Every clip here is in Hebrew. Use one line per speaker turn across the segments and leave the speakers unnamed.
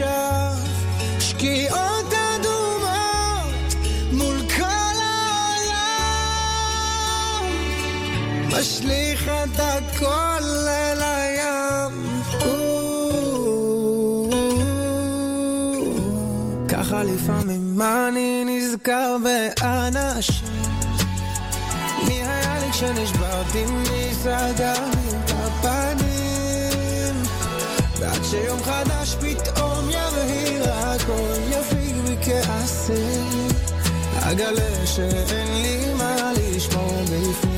עכשיו, שקיעות אדומות מול כל העולם, משליך את הכל אל הים. ככה לפעמים אני נזכר באנשים מי היה לי כשנשברתי את הפנים? ועד שיום חדש פתאום הכל יפיג מכעסים. אגלה שאין לי מה לשמור בפנים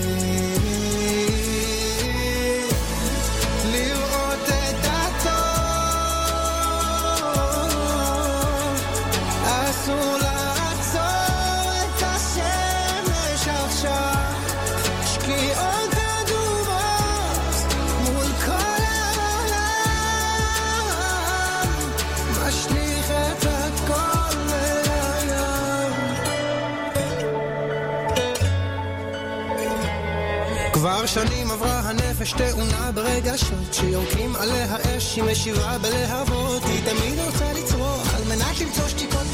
הנפש תאונה ברגשות שיורקים עליה אש היא משיבה בלהבות היא תמיד רוצה לצרוח על מנת למצוא שתיקות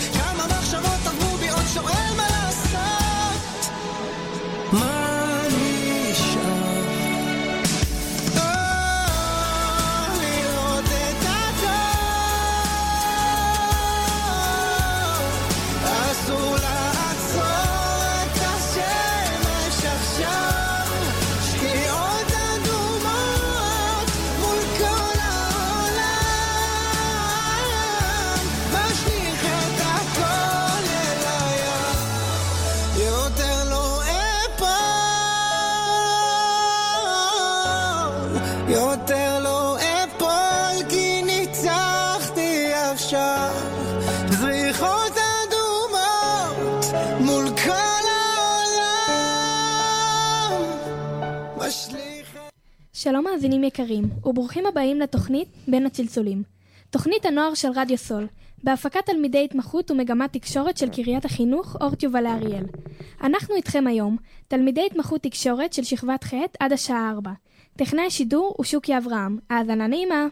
מאזינים יקרים, וברוכים הבאים לתוכנית בין הצלצולים. תוכנית הנוער של רדיו סול, בהפקת תלמידי התמחות ומגמת תקשורת של קריית החינוך אורט יובלה אריאל. אנחנו איתכם היום, תלמידי התמחות תקשורת של שכבת ח' עד השעה 4. טכנאי השידור הוא שוקי אברהם. האזנה נעימה.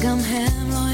וגם הם לא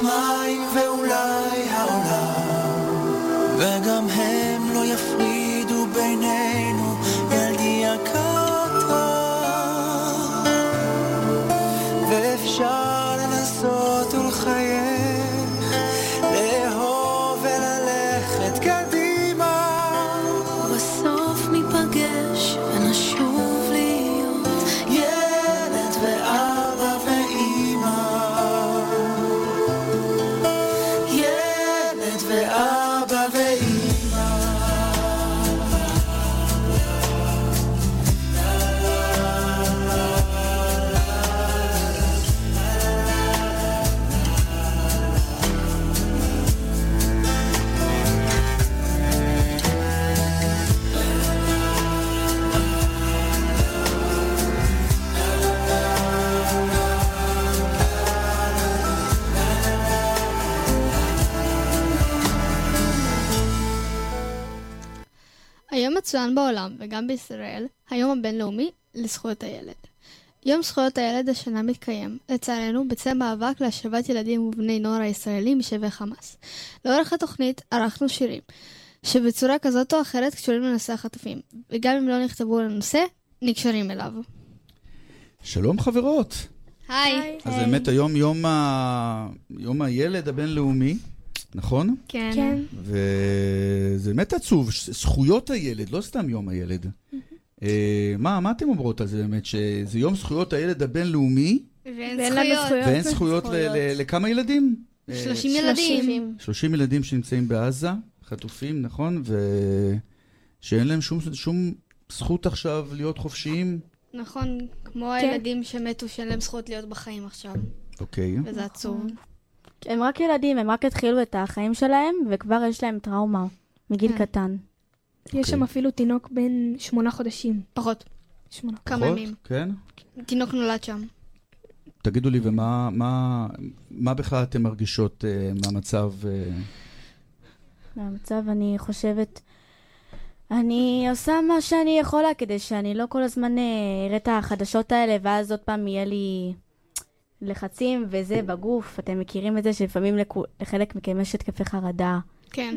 השמיים ואולי העולם, וגם הם לא יפרידו בינינו,
מצוין בעולם, וגם בישראל, היום הבינלאומי לזכויות הילד. יום זכויות הילד השנה מתקיים, לצערנו, בצל מאבק להשבת ילדים ובני נוער הישראלים משבי חמאס. לאורך התוכנית ערכנו שירים, שבצורה כזאת או אחרת קשורים לנושא החטופים, וגם אם לא נכתבו לנושא, נקשרים אליו.
שלום חברות.
היי.
אז באמת היום יום, ה... יום הילד הבינלאומי, נכון?
כן.
כן.
וזה באמת עצוב, זכויות הילד, לא סתם יום הילד. אה, מה, מה אתם אומרות על זה באמת? שזה יום זכויות הילד הבינלאומי,
ואין זכויות.
ואין זכויות ל-
זכויות.
ל- לכמה ילדים? אה,
30 ילדים.
30 ילדים שנמצאים בעזה, חטופים, נכון? ושאין להם שום, שום זכות עכשיו להיות חופשיים.
נכון, כמו הילדים שמתו שאין להם זכות להיות בחיים עכשיו,
אוקיי.
וזה עצוב.
הם רק ילדים, הם רק התחילו את החיים שלהם, וכבר יש להם טראומה מגיל
כן.
קטן.
יש שם אפילו תינוק בן שמונה חודשים.
פחות,
שמונה.
כמה
פחות?
ימים.
כן?
תינוק נולד שם.
תגידו לי, ומה מה, מה בכלל אתן מרגישות אה, מהמצב? אה,
מהמצב, אני חושבת... אני עושה מה שאני יכולה כדי שאני לא כל הזמן אה, אראה את החדשות האלה, ואז עוד פעם יהיה לי לחצים וזה בגוף, אתם מכירים את זה שלפעמים לכו- לחלק מכם יש התקפי חרדה
כן.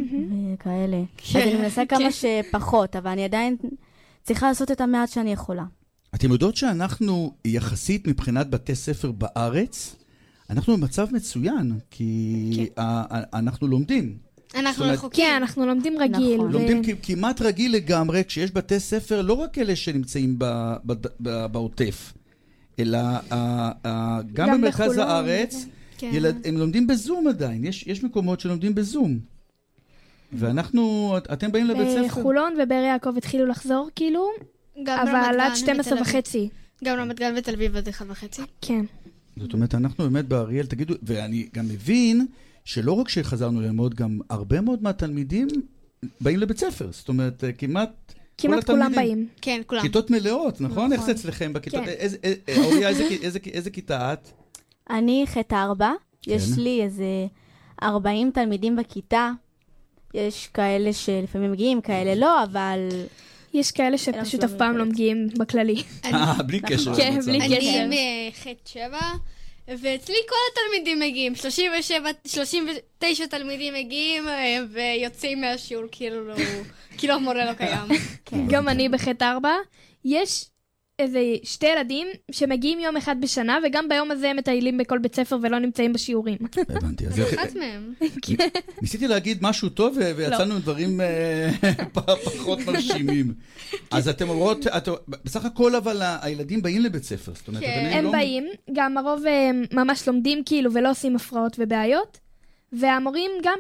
וכאלה.
כן,
אז אני מנסה
כן.
כמה שפחות, אבל אני עדיין צריכה לעשות את המעט שאני יכולה.
אתם יודעות שאנחנו, יחסית מבחינת בתי ספר בארץ, אנחנו במצב מצוין, כי
כן.
אנחנו לומדים.
אנחנו
אומרת-
רחוקים.
כן, אנחנו לומדים רגיל.
נכון.
ו-
לומדים כמעט רגיל לגמרי, כשיש בתי ספר, לא רק אלה שנמצאים ב- ב- ב- בעוטף, אלא ה- ה- גם
גם
במרכז
בחולון,
הארץ,
כן.
ילד, הם לומדים בזום עדיין, יש, יש מקומות שלומדים בזום. ואנחנו, את- אתם באים לבית ספר?
בחולון ובאר יעקב התחילו לחזור, כאילו,
רמת
אבל עד 12
ותל אביב.
וחצי.
גם רמת גן ותל אביב עד אחד וחצי.
כן.
זאת אומרת, אנחנו באמת באריאל, תגידו, ואני גם מבין שלא רק שחזרנו ללמוד, גם הרבה מאוד מהתלמידים באים לבית ספר. זאת אומרת, אה, כמעט...
כמעט כולם. באים.
כן, כולם.
כיתות מלאות, נכון? איך זה אצלכם בכיתות?
כן.
איזה- אה, אה, אוריה, איזה כיתה את?
אני חטא ארבע, יש
כן.
לי איזה 40 תלמידים בכיתה. יש כאלה שלפעמים מגיעים, כאלה לא, אבל
יש כאלה שפשוט אף פעם לא. מגיעים בכללי.
אה, בלי קשר.
כן. בלי
אני
קשר.
מחטא שבע, ואצלי כל התלמידים מגיעים. 37, 39 תלמידים מגיעים אה, ויוצאים מהשיעור כאילו לא- כאילו המורה לא קיים.
גם אני בחטא ארבע. יש איזה שתי ילדים שמגיעים יום אחד בשנה, וגם ביום הזה הם מטיילים בכל בית ספר ולא נמצאים בשיעורים.
הבנתי. איך-
אחת מהם.
ניסיתי להגיד משהו טוב ו- ויצאנו עם דברים אה, פחות מרשימים. אז אתם אומרות, בסך הכל אבל הילדים באים לבית ספר. זאת אומרת,
כן.
הם
לא-
באים, גם הרוב אה, ממש לומדים כאילו ולא עושים הפרעות ובעיות, והמורים גם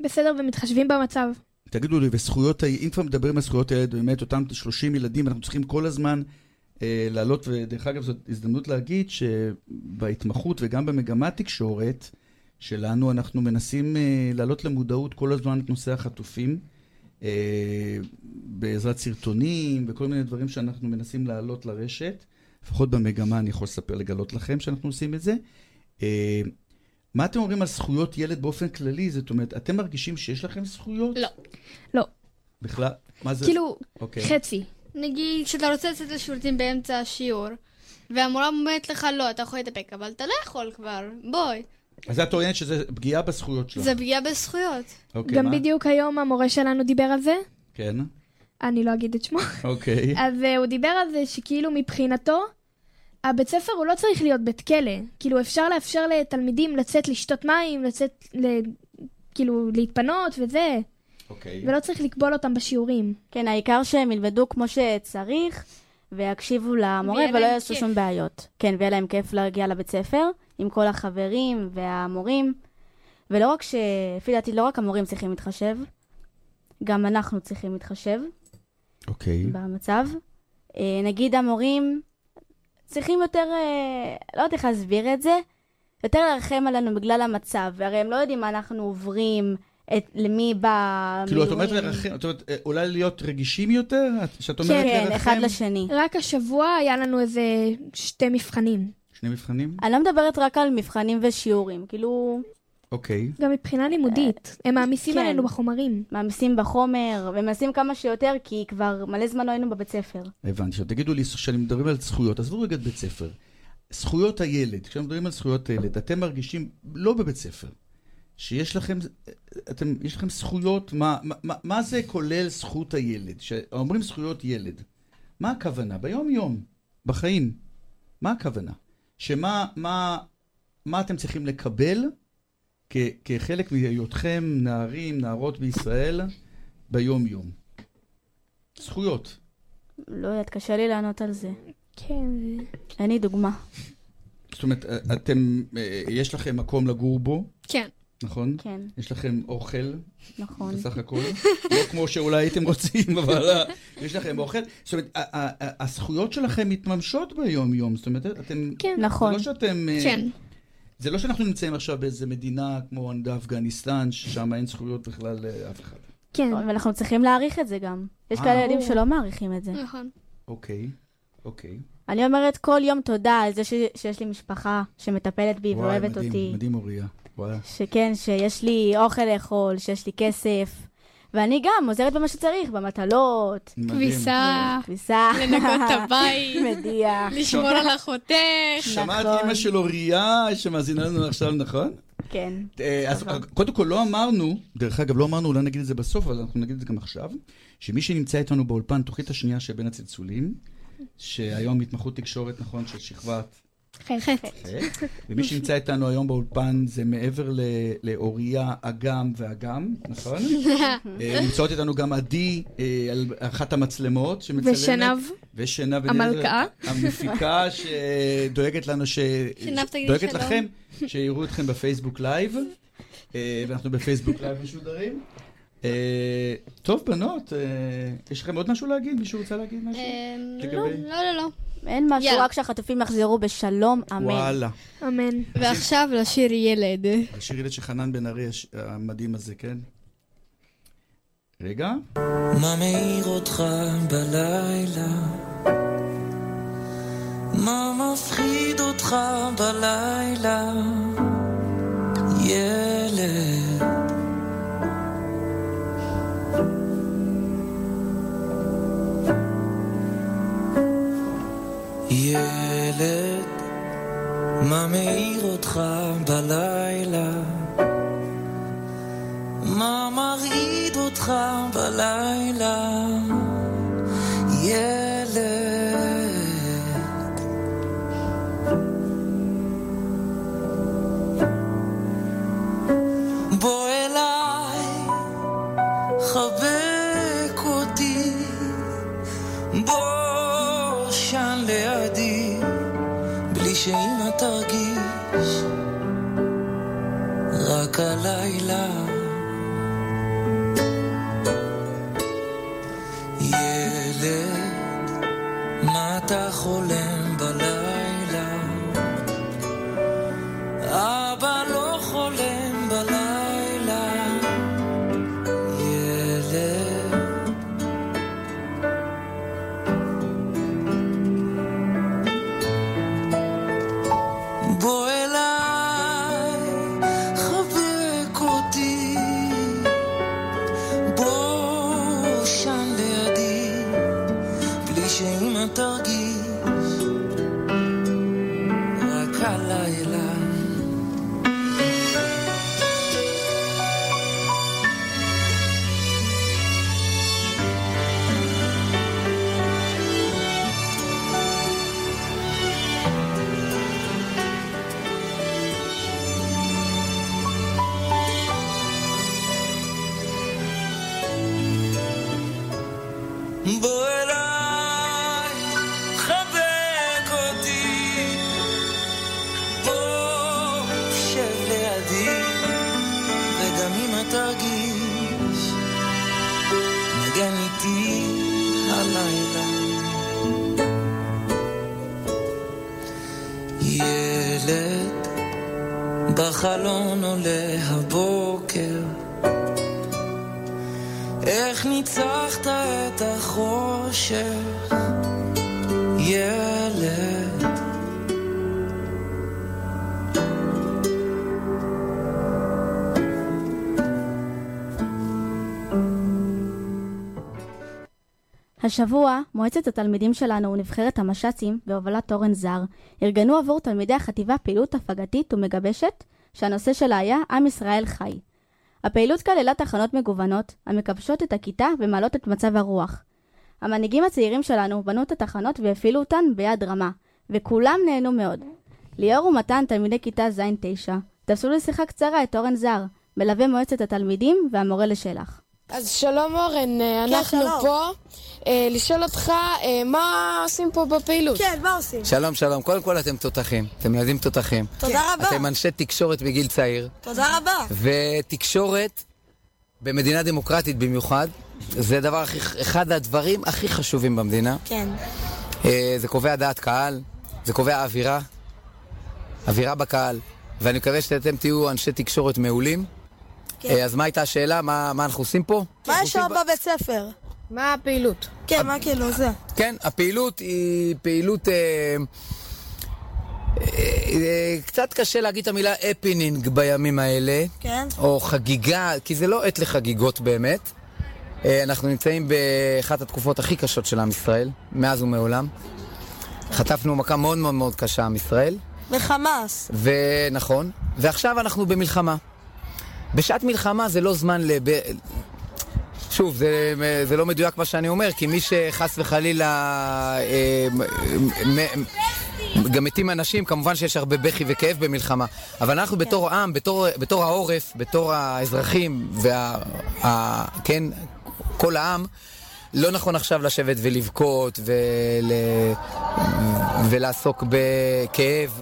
בסדר ומתחשבים במצב.
תגידו לי, וזכויות, אם כבר מדברים על זכויות הילד, באמת אותם 30 ילדים, אנחנו צריכים כל הזמן אה, לעלות, ודרך אגב, זאת הזדמנות להגיד שבהתמחות וגם במגמת תקשורת שלנו, אנחנו מנסים אה, להעלות למודעות כל הזמן את נושא החטופים, אה, בעזרת סרטונים וכל מיני דברים שאנחנו מנסים להעלות לרשת. לפחות במגמה אני יכול לספר, לגלות לכם שאנחנו עושים את זה. אה, מה אתם אומרים על זכויות ילד באופן כללי? זאת אומרת, אתם מרגישים שיש לכם זכויות?
לא.
לא,
בכלל? מה זה?
כאילו
אוקיי.
חצי.
נגיד, כשאתה רוצה לצאת לשירותים באמצע השיעור, והמורה אומרת לך, לא, אתה יכול להתאפק, אבל אתה לא יכול כבר, בואי.
אז את טוענת שזה פגיעה בזכויות שלך.
זה פגיעה בזכויות.
אוקיי,
גם
מה?
בדיוק היום המורה שלנו דיבר על זה,
כן,
אני לא אגיד את שמו.
אוקיי.
אז אה, הוא דיבר על זה שכאילו מבחינתו, הבית ספר הוא לא צריך להיות בית כלא. כאילו אפשר לאפשר לתלמידים לצאת לשתות מים, לצאת, ל... כאילו להתפנות וזה,
אוקיי.
ולא צריך לכבול אותם בשיעורים.
כן, העיקר שהם ילמדו כמו שצריך, ויקשיבו למורה ולא יעשו. שום בעיות. כן, ויהיה להם כיף להגיע לבית ספר, עם כל החברים והמורים. ולא רק ש... לפי דעתי, לא רק המורים צריכים להתחשב, גם אנחנו צריכים להתחשב
אוקיי.
במצב. אה, נגיד המורים צריכים יותר, אה, לא יודעת איך להסביר את זה, יותר לרחם עלינו בגלל המצב, והרי הם לא יודעים מה אנחנו עוברים, את, למי בא...
כאילו, את אומרת. לרחם, את אומרת, אה, אולי להיות רגישים יותר? את- שאת אומרת
כן,
לרחם?
אחד לשני.
רק השבוע היה לנו איזה שתי מבחנים.
שני מבחנים?
אני לא מדברת רק על מבחנים ושיעורים, כאילו,
אוקיי.
גם מבחינה לימודית, הם מעמיסים
כן.
עלינו בחומרים.
מעמיסים בחומר, ומנסים כמה שיותר, כי כבר מלא זמן לא היינו בבית ספר.
הבנתי. עכשיו תגידו לי, כשאני מדברים על זכויות, עזבו רגע את בית ספר. זכויות הילד, כשאנחנו מדברים על זכויות הילד, אתם מרגישים, לא בבית ספר, שיש לכם, אתם, יש לכם זכויות, מה, מה, מה זה כולל זכות הילד? כשאומרים זכויות ילד, מה הכוונה? ביום-יום, בחיים, מה הכוונה? שמה מה, מה אתם צריכים לקבל כ, כחלק מהיותכם נערים, נערות בישראל, ביום-יום? זכויות.
לא יודעת, קשה לי לענות על זה.
כן,
אין לי דוגמה.
זאת אומרת, אתם, אה, יש לכם מקום לגור בו,
כן.
נכון?
כן,
יש לכם אוכל,
נכון.
בסך הכל. לא כמו שאולי הייתם רוצים, אבל אה, יש לכם אוכל. זאת אומרת, הזכויות שלכם מתממשות ביום-יום. זאת אומרת, אתם...
כן.
נכון.
זה לא שאתם... אה,
כן.
זה לא שאנחנו נמצאים עכשיו באיזה מדינה כמו אפגניסטן, ששם אין זכויות בכלל לאף אחד.
כן.
ואנחנו צריכים להעריך את זה גם. יש
אה.
כאלה ילדים שלא מעריכים את זה.
נכון.
אוקיי, אוקיי.
אני אומרת כל יום תודה על זה שיש לי משפחה שמטפלת בי
וואי,
ואוהבת
מדהים,
אותי.
מדהים אוריה.
שכן, שיש לי אוכל לאכול, שיש לי כסף. ואני גם עוזרת במה שצריך, במטלות.
כביסה,
כביסה,
לנקות את הבית,
מדיח.
לשמור על אחותך.
שמעת
נכון.
אימא שלו ריה שמאזינה לנו עכשיו, נכון?
כן.
אה, אז
נכון.
קודם כל לא אמרנו, דרך אגב, לא אמרנו, אולי נגיד את זה בסוף, אבל אנחנו נגיד את זה גם עכשיו, שמי שנמצא איתנו באולפן, תוכנית השנייה של בין הצלצולים, שהיום התמחות תקשורת, נכון, של שכבת
חטא.
ומי שנמצא איתנו היום באולפן זה מעבר לאוריה, אגם ואגם, נכון? אה, נמצאות איתנו גם עדי אה, על אחת המצלמות שמצלמת.
ושנב.
ושנב.
המלכה.
המפיקה שדואגת לנו, ש...
שנב, תגידי
דואגת
שלום.
לכם, שיראו אתכם בפייסבוק לייב, אה, ואנחנו בפייסבוק לייב משודרים. טוב, בנות, יש לכם עוד משהו להגיד? מישהו רוצה להגיד משהו?
לא, לא, לא.
אין משהו,
יאללה.
רק שהחטופים יחזרו בשלום, אמן.
וואלה.
אמן.
ועכשיו לשיר ילד.
השיר ילד של חנן בן ארי הש- המדהים הזה, כן? רגע.
מה מאיר אותך בלילה? מה מפחיד אותך בלילה? ילד ילד, מה מאיר אותך בלילה? מה מרעיד אותך בלילה, ילד? בוא אליי, חבק רק הלילה. ילד, מה אתה חולם בלילה?
השבוע, מועצת התלמידים שלנו ונבחרת המש"צים בהובלת אורן זר, ארגנו עבור תלמידי החטיבה פעילות הפגתית ומגבשת, שהנושא שלה היה עם ישראל חי. הפעילות כללה תחנות מגוונות, המקבשות את הכיתה ומעלות את מצב הרוח. המנהיגים הצעירים שלנו בנו את התחנות והפעילו אותן ביד רמה, וכולם נהנו מאוד. ליאור ומתן, תלמידי כיתה ז'-9, תפסו לשיחה קצרה את אורן זר, מלווה מועצת התלמידים והמורה לשלח.
אז שלום אורן, אה, אנחנו
שלום.
פה אה, לשאול אותך אה, מה עושים פה בפעילות.
כן, מה עושים?
שלום, שלום. קודם כל אתם תותחים. אתם ילדים תותחים.
תודה רבה.
אתם אנשי תקשורת בגיל צעיר,
תודה רבה.
ותקשורת במדינה דמוקרטית במיוחד, זה דבר הכי, אחד הדברים הכי חשובים במדינה.
כן.
אה, זה קובע דעת קהל, זה קובע אווירה, אווירה בקהל, ואני מקווה שאתם תהיו אנשי תקשורת מעולים.
כן.
אה, אז מה הייתה השאלה? מה, מה אנחנו עושים פה?
מה יש שם בבית ספר?
מה הפעילות?
כן, מה כאילו זה?
כן, הפעילות היא פעילות... אה, אה, אה, קצת קשה להגיד את המילה הפינינג בימים האלה,
כן.
או חגיגה, כי זה לא עת לחגיגות באמת.
אנחנו נמצאים באחת התקופות הכי קשות של עם ישראל, מאז ומעולם. חטפנו מכה מאוד מאוד מאוד קשה, עם ישראל.
וחמאס.
ונכון, ועכשיו אנחנו במלחמה. בשעת מלחמה זה לא זמן לב... שוב, זה, זה לא מדויק מה שאני אומר, כי מי שחס וחלילה אה, מ, מ, גם מתים אנשים, כמובן שיש הרבה בכי וכאב במלחמה. אבל אנחנו בתור עם, בתור, בתור העורף, בתור האזרחים, וה, ה, כן, כל העם, לא נכון עכשיו לשבת ולבכות ול... ולעסוק בכאב,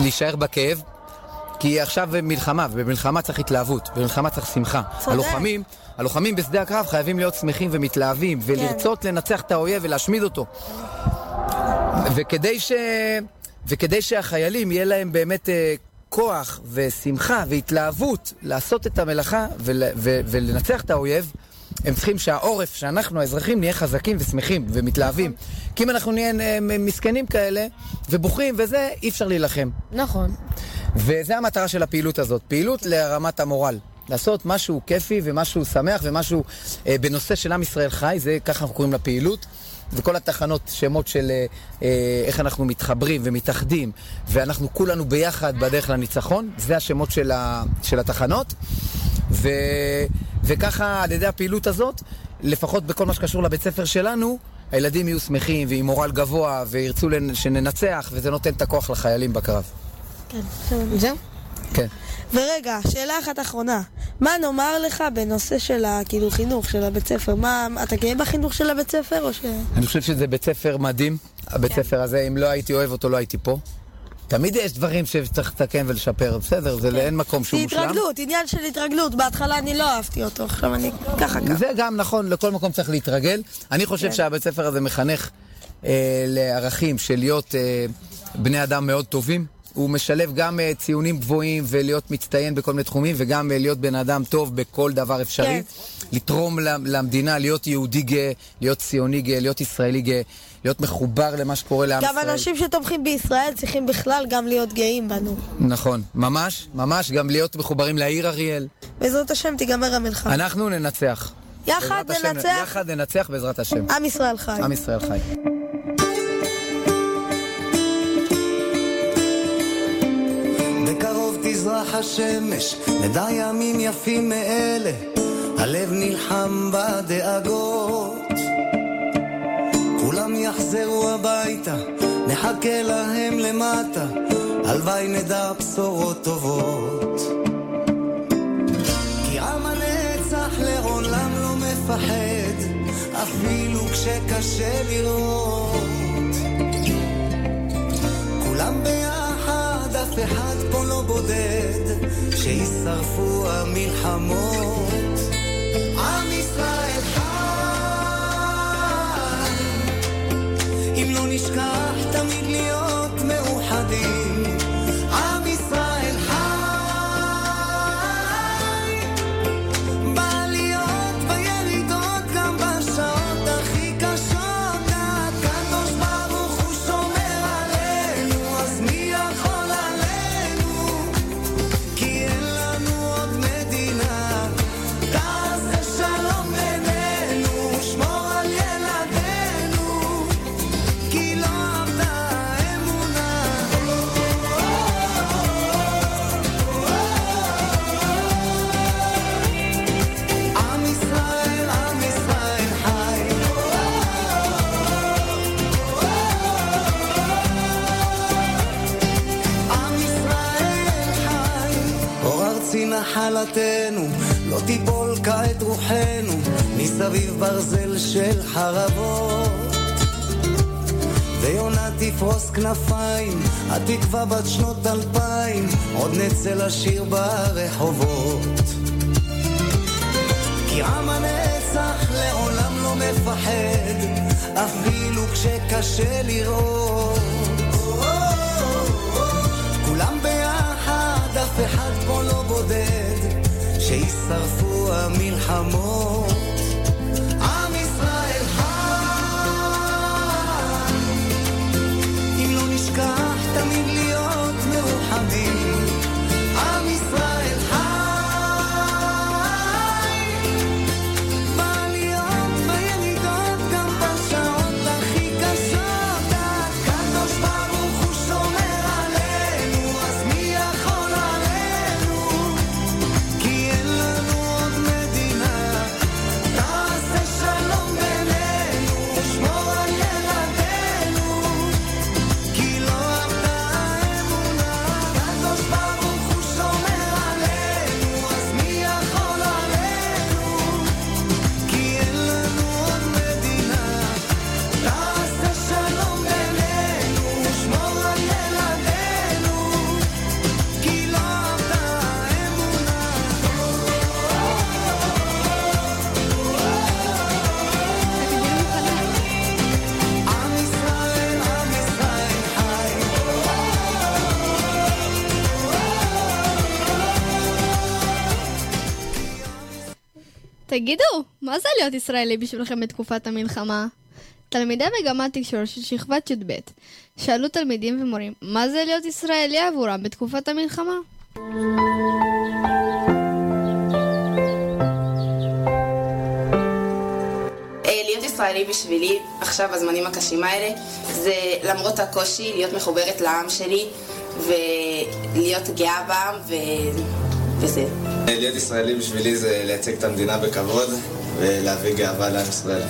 להישאר בכאב, כי עכשיו מלחמה, ובמלחמה צריך התלהבות, במלחמה צריך שמחה.
צודק.
הלוחמים, הלוחמים בשדה הקרב חייבים להיות שמחים ומתלהבים, ולרצות לנצח את האויב ולהשמיד אותו. וכדי, ש... וכדי שהחיילים יהיה להם באמת אה, כוח ושמחה והתלהבות לעשות את המלאכה ול... ו... ולנצח את האויב, הם צריכים שהעורף, שאנחנו האזרחים נהיה חזקים ושמחים ומתלהבים. כי אם אנחנו נהיה אה, מסכנים כאלה ובוכים וזה, אי אפשר להילחם.
נכון.
וזה המטרה של הפעילות הזאת, פעילות לרמת המורל. לעשות משהו כיפי ומשהו שמח ומשהו אה, בנושא של עם ישראל חי, זה ככה אנחנו קוראים לפעילות. וכל התחנות, שמות של אה, אה, איך אנחנו מתחברים ומתאחדים, ואנחנו כולנו ביחד בדרך לניצחון, זה השמות של, ה, של התחנות. ו, וככה, על ידי הפעילות הזאת, לפחות בכל מה שקשור לבית ספר שלנו, הילדים יהיו שמחים ועם מורל גבוה וירצו לנ- שננצח, וזה נותן את הכוח לחיילים בקרב.
כן, זהו.
כן.
ורגע, שאלה אחת אחרונה. מה נאמר לך בנושא של כאילו חינוך של הבית ספר? מה, אתה גאה בחינוך של הבית ספר או ש...
אני חושב שזה בית ספר מדהים, הבית
כן.
ספר הזה, אם לא הייתי אוהב אותו, לא הייתי פה. תמיד יש דברים שצריך לתקן ולשפר, בסדר, זה אין מקום שהוא
זה
מושלם.
התרגלות, עניין של התרגלות. בהתחלה אני לא אהבתי אותו, עכשיו אני ככה ככה.
זה גם נכון, לכל מקום צריך להתרגל. אני חושב
כן.
שהבית ספר הזה מחנך אה, לערכים של להיות אה, בני אדם מאוד טובים. הוא משלב גם אה, ציונים גבוהים ולהיות מצטיין בכל מיני תחומים, וגם אה, להיות בן אדם טוב בכל דבר אפשרי.
כן.
לתרום למ- למדינה, להיות יהודי גאה, להיות ציוני גאה, להיות ישראלי גאה, להיות מחובר למה שקורה לעם
גם
ישראל.
אנשים שתומכים בישראל צריכים בכלל גם להיות גאים בנו.
נכון, ממש, ממש, גם להיות מחוברים לעיר אריאל.
בעזרת השם תיגמר המלחמה.
אנחנו ננצח.
יחד
בעזרת השם,
ננצח,
יחד ננצח בעזרת השם.
עם ישראל חי.
עם ישראל חי.
בקרוב תזרח השמש, נדע ימים יפים מאלה, הלב נלחם בדאגות. כולם יחזרו הביתה, נחכה להם למטה, הלוואי נדע בשורות טובות. כי עם הנצח לעולם לא מפחד, אפילו כשקשה לראות. כולם ביחד, אף אחד פה לא בודד, שישרפו המלחמות. עם ישראל חי, אם לא נשכח תמיד להיות מאוחדים. נחלתנו, לא תיפול כעת רוחנו, מסביב ברזל של חרבות. ויונה תפרוס כנפיים, התקווה בת שנות אלפיים, עוד נצא לשיר ברחובות. כי עם הנצח לעולם לא מפחד, אפילו כשקשה לראות. כולם ביחד, אף אחד פה לא בודד, שישרפו המלחמות.
תגידו, מה זה להיות ישראלי בשבילכם בתקופת המלחמה? תלמידי מגמת תקשורת של שכבת י"ב שאלו תלמידים ומורים מה זה להיות ישראלי עבורם בתקופת המלחמה?
אה, ישראלי בשבילי, עכשיו בזמנים הקשים האלה, זה למרות הקושי להיות מחוברת לעם שלי ולהיות גאה בעם ו... וזה.
להיות ישראלי בשבילי זה לייצג את המדינה בכבוד ולהביא גאווה לעם ישראל.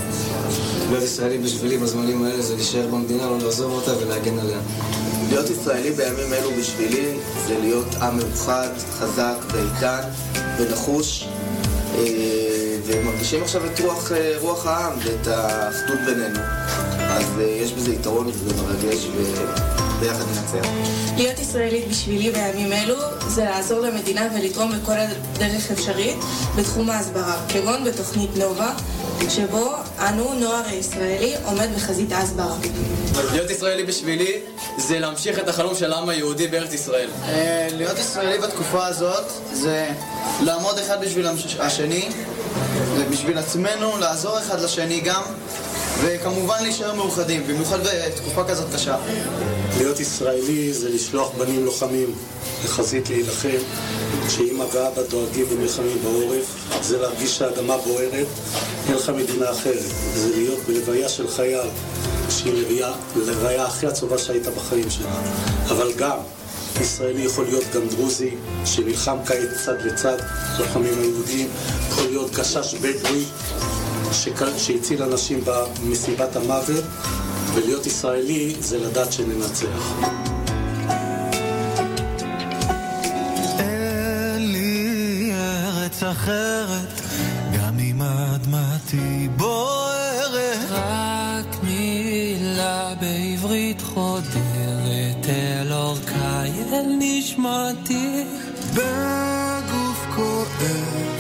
להיות ישראלי בשבילי בזמנים האלה זה להישאר במדינה, לא לעזוב אותה ולהגן עליה.
להיות ישראלי בימים אלו בשבילי זה להיות עם מאוחד, חזק ואיתן ונחוש אה, ומרגישים עכשיו את רוח, אה, רוח העם ואת האחדות בינינו אז אה, יש בזה יתרון וזה מרגש וביחד ננצח.
להיות ישראלית בשבילי בימים אלו זה לעזור למדינה ולתרום בכל דרך אפשרית בתחום ההסברה, כגון בתוכנית נובה, שבו אנו, נוער הישראלי, עומד בחזית ההסברה.
להיות ישראלי בשבילי זה להמשיך את החלום של העם היהודי בארץ ישראל.
אה, להיות ישראלי בתקופה הזאת זה לעמוד אחד בשביל השני, בשביל עצמנו, לעזור אחד לשני גם, וכמובן להישאר מאוחדים, במיוחד בתקופה כזאת קשה.
להיות ישראלי זה לשלוח בנים לוחמים לחזית להילחם, שאמא ואבא דואגים ונלחמים בעורף, זה להרגיש שהאדמה בוערת, אין לך מדינה אחרת. זה להיות בלוויה של חייל, שהיא לוויה, לוויה הכי עצובה שהיית בחיים שלך. אבל גם, ישראלי יכול להיות גם דרוזי, שנלחם כעת צד לצד, לוחמים היהודים, יכול להיות גשש בדואי, שהציל אנשים במסיבת המוות, ולהיות ישראלי זה לדעת שננצח.
אין לי ארץ אחרת, גם אם אדמתי בוערת.
רק מילה בעברית חודרת אל אורכי, אל נשמתי.
בגוף כואב,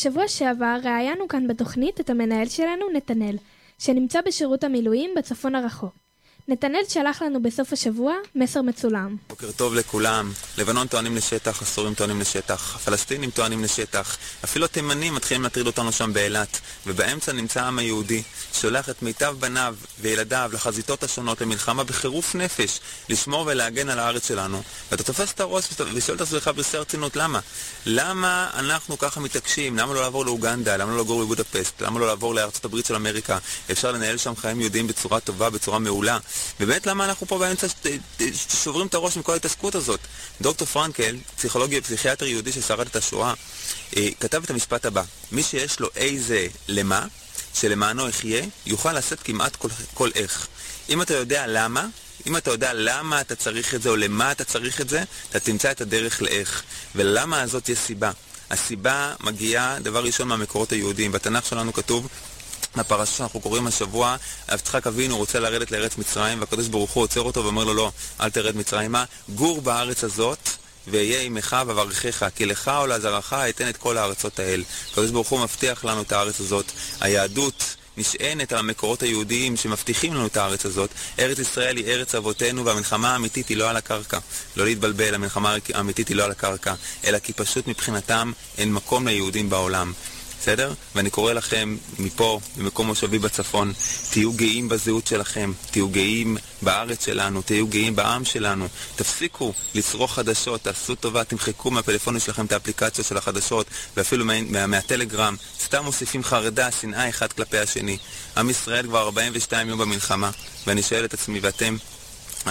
בשבוע שעבר ראיינו כאן בתוכנית את המנהל שלנו, נתנאל, שנמצא בשירות המילואים בצפון הרחוק. נתנאל שלח לנו בסוף השבוע מסר מצולם.
בוקר טוב לכולם. לבנון טוענים לשטח, הסורים טוענים לשטח, הפלסטינים טוענים לשטח, אפילו התימנים מתחילים להטריד אותנו שם באילת, ובאמצע נמצא העם היהודי, שולח את מיטב בניו וילדיו לחזיתות השונות למלחמה בחירוף נפש, לשמור ולהגן על הארץ שלנו. ואתה תופס את הראש ושואל את עצמך בשיא הרצינות, למה? למה אנחנו ככה מתעקשים? למה לא לעבור לאוגנדה? למה לא לגור בבודפסט? למה לא לעבור לארצות הברית של אמריקה? אפשר לנהל שם חיים יהודיים בצורה טובה, בצורה מעולה. ובאמת למה אנחנו פה באמצע שוברים את הראש עם כל ההתעסקות הזאת? דוקטור פרנקל, פסיכולוג ופסיכיאטר יהודי ששרד את השואה, אה, כתב את המשפט הבא: מי שיש לו איזה למה, שלמענו אחיה, יוכל לשאת כמעט כל, כל איך. אם אתה יודע למה, אם אתה יודע למה אתה צריך את זה או למה אתה צריך את זה, אתה תמצא את הדרך לאיך. ולמה הזאת יש סיבה. הסיבה מגיעה, דבר ראשון, מהמקורות היהודיים. בתנ"ך שלנו כתוב הפרשה שאנחנו קוראים השבוע, יצחק אבינו רוצה לרדת לארץ מצרים, והקדוש ברוך הוא עוצר אותו ואומר לו לא, אל תרד מצרימה, גור בארץ הזאת ואהיה עמך ואברכך, כי לך או לעזרך אתן את כל הארצות האל. הקדוש ברוך הוא מבטיח לנו את הארץ הזאת. היהדות נשענת על המקורות היהודיים שמבטיחים לנו את הארץ הזאת. ארץ ישראל היא ארץ אבותינו והמלחמה האמיתית היא לא על הקרקע. לא להתבלבל, המלחמה האמיתית היא לא על הקרקע, אלא כי פשוט מבחינתם אין מקום ליהודים בעולם. בסדר? ואני קורא לכם מפה, במקום מושבי בצפון, תהיו גאים בזהות שלכם, תהיו גאים בארץ שלנו, תהיו גאים בעם שלנו. תפסיקו לצרוך חדשות, תעשו טובה, תמחקו מהפלאפונים שלכם את האפליקציות של החדשות, ואפילו מה, מה, מהטלגרם. סתם מוסיפים חרדה, שנאה אחד כלפי השני. עם ישראל כבר 42 יום במלחמה, ואני שואל את עצמי, ואתם,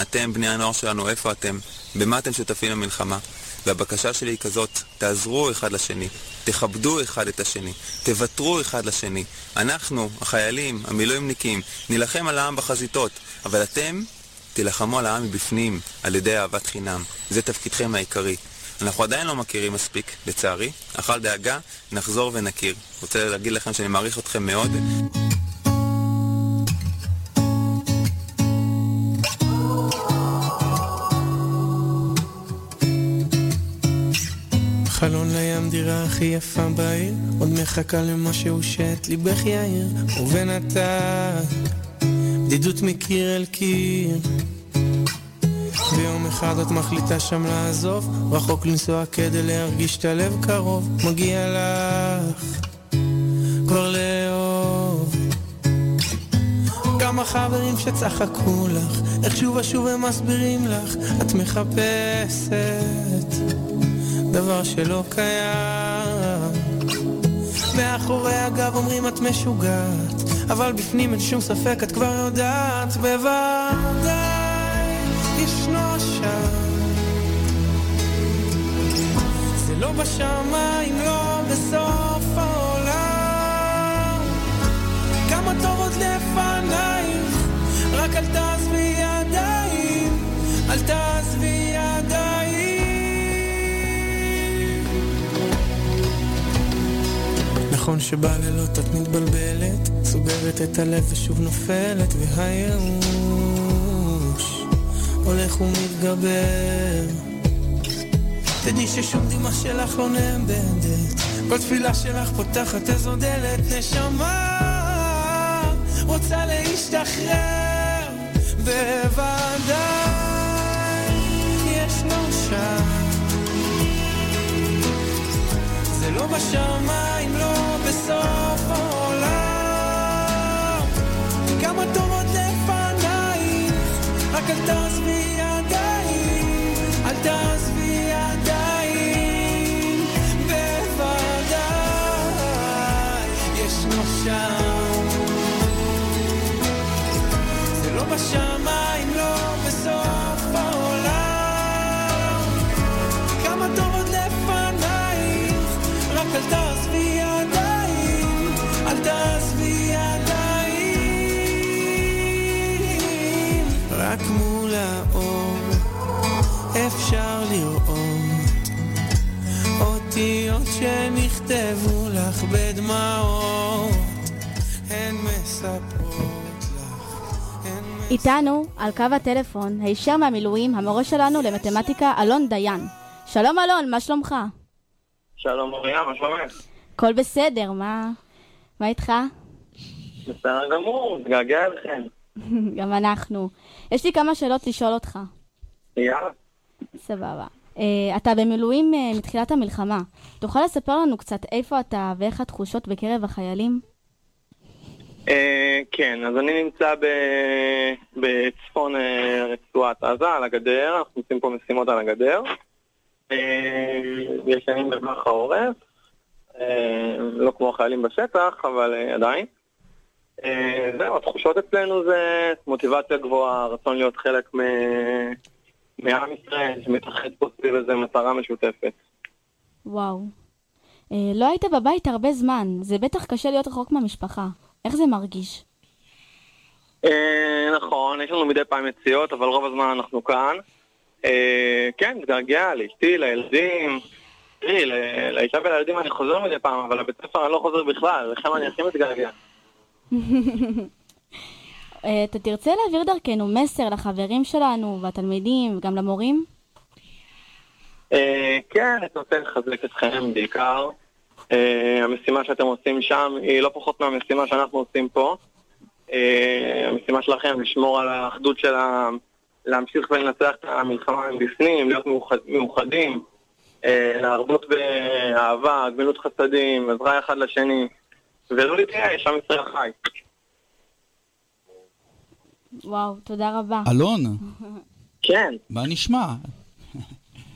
אתם, בני הנוער שלנו, איפה אתם? במה אתם שותפים למלחמה? והבקשה שלי היא כזאת, תעזרו אחד לשני, תכבדו אחד את השני, תוותרו אחד לשני. אנחנו, החיילים, המילואימניקים, נילחם על העם בחזיתות, אבל אתם תילחמו על העם מבפנים, על ידי אהבת חינם. זה תפקידכם העיקרי. אנחנו עדיין לא מכירים מספיק, לצערי, אך אל דאגה, נחזור ונכיר. רוצה להגיד לכם שאני מעריך אתכם מאוד.
חלון לים דירה הכי יפה בעיר, עוד מחכה למשהו שאת ליבך יאיר, ובינתיים בדידות מקיר אל קיר. ויום אחד את מחליטה שם לעזוב, רחוק לנסוע כדי להרגיש את הלב קרוב, מגיע לך כבר לאהוב. כמה חברים שצחקו לך, איך שוב ושוב הם מסבירים לך, את מחפשת. דבר שלא קיים. מאחורי הגב אומרים את משוגעת, אבל בפנים אין שום ספק את כבר יודעת, בוודאי ישנו שם. זה לא בשמיים, לא בסוף העולם. כמה טוב עוד לפנייך, רק אל תעזבי ידיים, אל תעזבי נכון שבלילות את מתבלבלת, סוגרת את הלב ושוב נופלת, והייאוש הולך ומתגבר. תדעי ששום דמעה שלך לא נאבדת, כל תפילה שלך פותחת איזו דלת, נשמה רוצה להשתחרר, בוודאי בשמיים, לא בסוף העולם. כמה טובות לפנייך, רק אל תעזבי ידיים, אל תעזבי ידיים. בוודאי ישנו שם. זה לא בשמיים, אפשר לראות אותיות שנכתבו לך בדמעות, הן מספרות
איתנו, על קו הטלפון, הישר מהמילואים, המורה שלנו למתמטיקה, אלון דיין. שלום אלון, מה שלומך?
שלום אוריה, מה שלומך?
הכל בסדר, מה... מה איתך?
בסדר גמור, מתגעגע אליכם.
גם אנחנו. יש לי כמה שאלות לשאול אותך.
יאללה.
סבבה. Uh, אתה במילואים uh, מתחילת המלחמה. תוכל לספר לנו קצת איפה אתה ואיך התחושות בקרב החיילים?
אה, כן, אז אני נמצא ב- בצפון אה, רצועת עזה, על הגדר, אנחנו עושים פה משימות על הגדר. ישנים בטווח העורף, לא כמו החיילים בשטח, אבל עדיין. זהו, התחושות אצלנו זה מוטיבציה גבוהה, רצון להיות חלק מעם ישראל, שמתאחד פה סביב איזה מטרה משותפת.
וואו. Uh, לא היית בבית הרבה זמן, זה בטח קשה להיות רחוק מהמשפחה. איך זה מרגיש?
אה, נכון, יש לנו מדי פעם יציאות, אבל רוב הזמן אנחנו כאן. אה, כן, מתגעגע לאשתי, לילדים. תראי, לאישה ולילדים אני חוזר מדי פעם, אבל לבית ספר אני לא חוזר בכלל, לכם אני הכי מתגעגע.
uh, אתה תרצה להעביר דרכנו מסר לחברים שלנו והתלמידים וגם למורים?
אה, כן, אני רוצה לחזק אתכם בעיקר. אה, המשימה שאתם עושים שם היא לא פחות מהמשימה שאנחנו עושים פה. אה, המשימה שלכם לשמור על האחדות של העם, להמשיך ולנצח את המלחמה מבפנים, להיות מאוחד, מאוחדים, אה, להרבות באהבה, גמילות חסדים, עזרה אחד לשני, ולא להתייאש, עם ישראל חי.
וואו, תודה רבה.
אלון,
כן.
מה נשמע?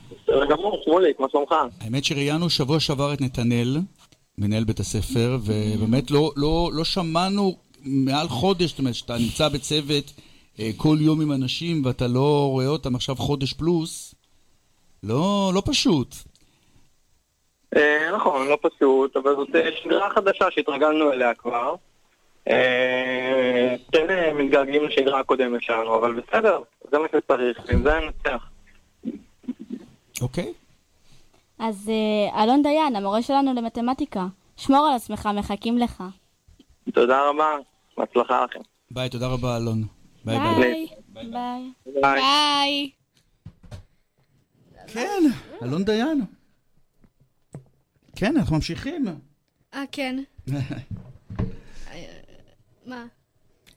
בסדר גמור, שמוליק, מה שלומך?
האמת שראיינו שבוע שעבר את נתנאל, מנהל בית הספר, ובאמת לא, לא, לא שמענו מעל חודש, זאת אומרת, שאתה נמצא בצוות אה, כל יום עם אנשים ואתה לא רואה אותם עכשיו חודש פלוס, לא, לא פשוט.
אה, נכון, לא פשוט, אבל זאת אה, שגרה חדשה שהתרגלנו אליה כבר. אה, כן אה, מתגעגעים לשגרה הקודמת שלנו, אבל בסדר, זה מה שצריך, ועם זה ננצח.
אוקיי.
אז אה, אלון דיין, המורה שלנו למתמטיקה, שמור על עצמך, מחכים לך.
תודה רבה, בהצלחה לכם.
ביי, תודה רבה, אלון. ביי
ביי. ביי.
ביי.
כן, אלון דיין. כן, אנחנו ממשיכים.
אה, כן. מה?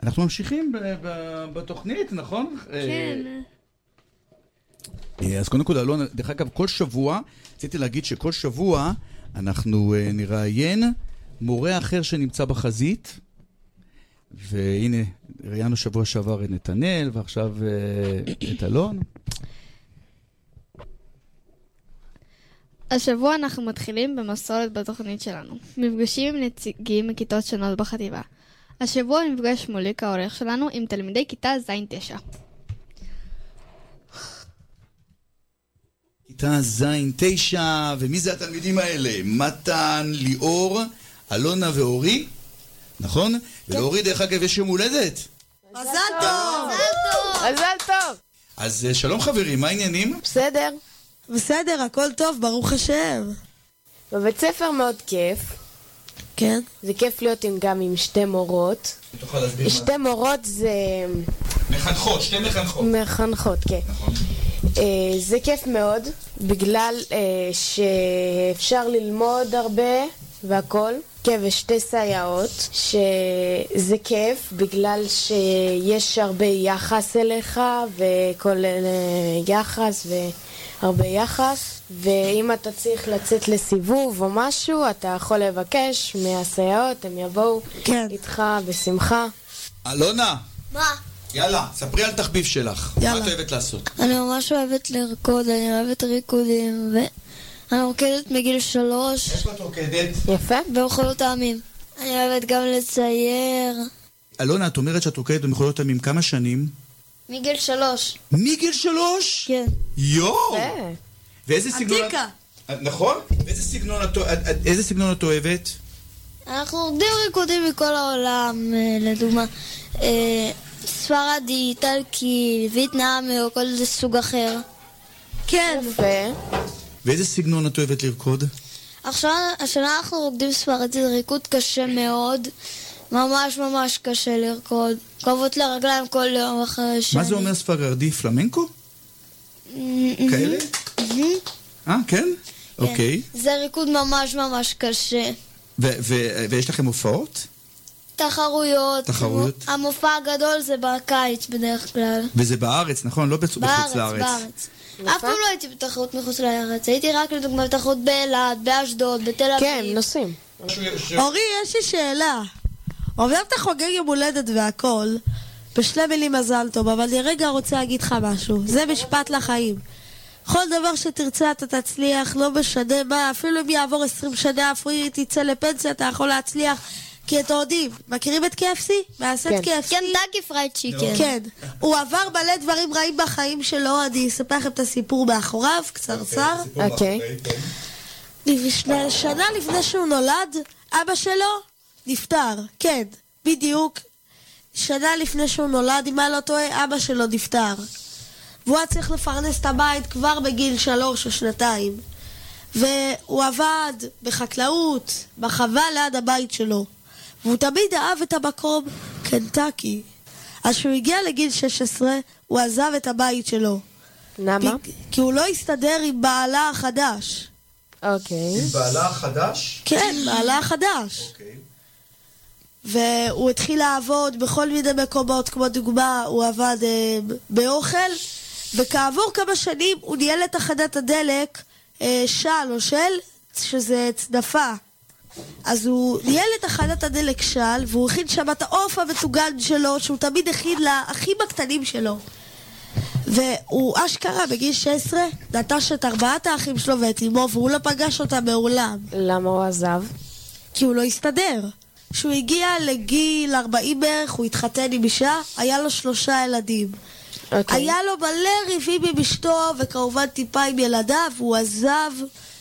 אנחנו ממשיכים בתוכנית, נכון?
כן.
אה, אז קודם כל, אלון, דרך אגב, כל שבוע, רציתי להגיד שכל שבוע אנחנו אה, נראיין מורה אחר שנמצא בחזית, והנה, ראיינו שבוע שעבר את נתנאל, ועכשיו אה, את אלון.
השבוע אנחנו מתחילים במסורת בתוכנית שלנו. מפגשים עם נציגים מכיתות שונות בחטיבה. השבוע נפגש מוליק העורך שלנו עם תלמידי כיתה ז'-9.
כיתה ז' תשע, ומי זה התלמידים האלה? מתן, ליאור, אלונה ואורי, נכון? ולאורי, דרך אגב, יש יום הולדת.
מזל טוב!
מזל טוב!
אז אה, שלום חברים, מה העניינים?
בסדר.
בסדר, הכל טוב, ברוך השם.
בבית ספר מאוד כיף.
כן.
זה כיף להיות עם, גם עם שתי מורות.
תוכל להסביר מה
שתי מורות זה...
מחנכות, שתי מחנכות.
מחנכות, כן. אה, זה כיף מאוד, בגלל אה, שאפשר ללמוד הרבה והכל. כן, ושתי סייעות, שזה כיף בגלל שיש הרבה יחס אליך, וכל יחס והרבה יחס, ואם אתה צריך לצאת לסיבוב או משהו, אתה יכול לבקש מהסייעות, הם יבואו
כן.
איתך בשמחה.
אלונה,
מה?
יאללה, ספרי על תחביב שלך.
יאללה.
מה את אוהבת לעשות?
אני ממש אוהבת לרקוד, אני אוהבת ריקודים, ואני רוקדת מגיל שלוש.
איפה את רוקדת?
יפה.
במחולות העמים. אני אוהבת גם לצייר.
אלונה, את אומרת שאת רוקדת במחולות עמים כמה שנים?
מגיל שלוש.
מגיל שלוש?
כן.
יואו! ואיזה סגנון...
עתיקה.
את- נכון? ואיזה סגנון את- את- את- איזה סגנון את אוהבת?
אנחנו רוקדים ריקודים מכל העולם, אה, לדוגמה, אה, ספרדי, איטלקי, וייטנאמי או כל סוג אחר. כן.
יפה.
ואיזה סגנון את אוהבת לרקוד?
עכשיו, השנה אנחנו רוקדים ספרדי, זה ריקוד קשה מאוד. ממש ממש קשה לרקוד. כואבות לרגליים כל יום אחרי שני.
מה זה אומר ספרדי? פלמנקו? כאלה? אה, כן? אוקיי.
זה ריקוד ממש ממש קשה.
ויש לכם הופעות?
תחרויות.
תחרויות.
המופע הגדול זה בקיץ בדרך כלל.
וזה בארץ, נכון? לא בחוץ
בארץ,
לארץ.
בארץ. אף פעם לא הייתי בתחרות מחוץ לארץ, הייתי רק לדוגמה בתחרות באילת, באשדוד, בתל אביב.
כן, נוסעים.
אורי, יש לי שאלה. אומנם אתה חוגג יום הולדת והכל, בשתי מילים מזל טוב, אבל אני רגע רוצה להגיד לך משהו. זה משפט לחיים. כל דבר שתרצה אתה תצליח, לא משנה מה, אפילו אם יעבור 20 שנה, אפילו אם תצא לפנסיה, אתה יכול להצליח. כי אתם יודעים, מכירים את KFC? מעשת
כן.
KFC?
Kentucky Fried Chicken.
כן. הוא עבר מלא דברים רעים בחיים שלו, אני אספר לכם את הסיפור מאחוריו, קצרצר.
אוקיי.
לפני- שנה לפני שהוא נולד, אבא שלו נפטר. כן, בדיוק. שנה לפני שהוא נולד, אם אני לא טועה, אבא שלו נפטר. והוא היה צריך לפרנס את הבית כבר בגיל שלוש או שנתיים. והוא עבד בחקלאות, בחווה ליד הבית שלו. והוא תמיד אהב את המקום קנטקי. אז כשהוא הגיע לגיל 16, הוא עזב את הבית שלו.
למה?
כי, כי הוא לא הסתדר עם בעלה החדש.
אוקיי.
בעלה החדש?
כן, בעלה החדש. והוא התחיל לעבוד בכל מיני מקומות, כמו דוגמה, הוא עבד אה, באוכל, וכעבור כמה שנים הוא ניהל את תחנת הדלק אה, של או של, שזה צדפה. אז הוא ניהל את תחנת הדלק של, והוא הכין שם את העוף המטוגן שלו, שהוא תמיד הכין לאחים הקטנים שלו. והוא אשכרה בגיל 16 נטש את ארבעת האחים שלו ואת אמו, והוא לא פגש אותה מעולם.
למה הוא עזב?
כי הוא לא הסתדר. כשהוא הגיע לגיל 40 בערך, הוא התחתן עם אישה, היה לו שלושה ילדים.
אוקיי.
היה לו מלא ריבים עם אשתו, וכמובן טיפה עם ילדיו, והוא עזב,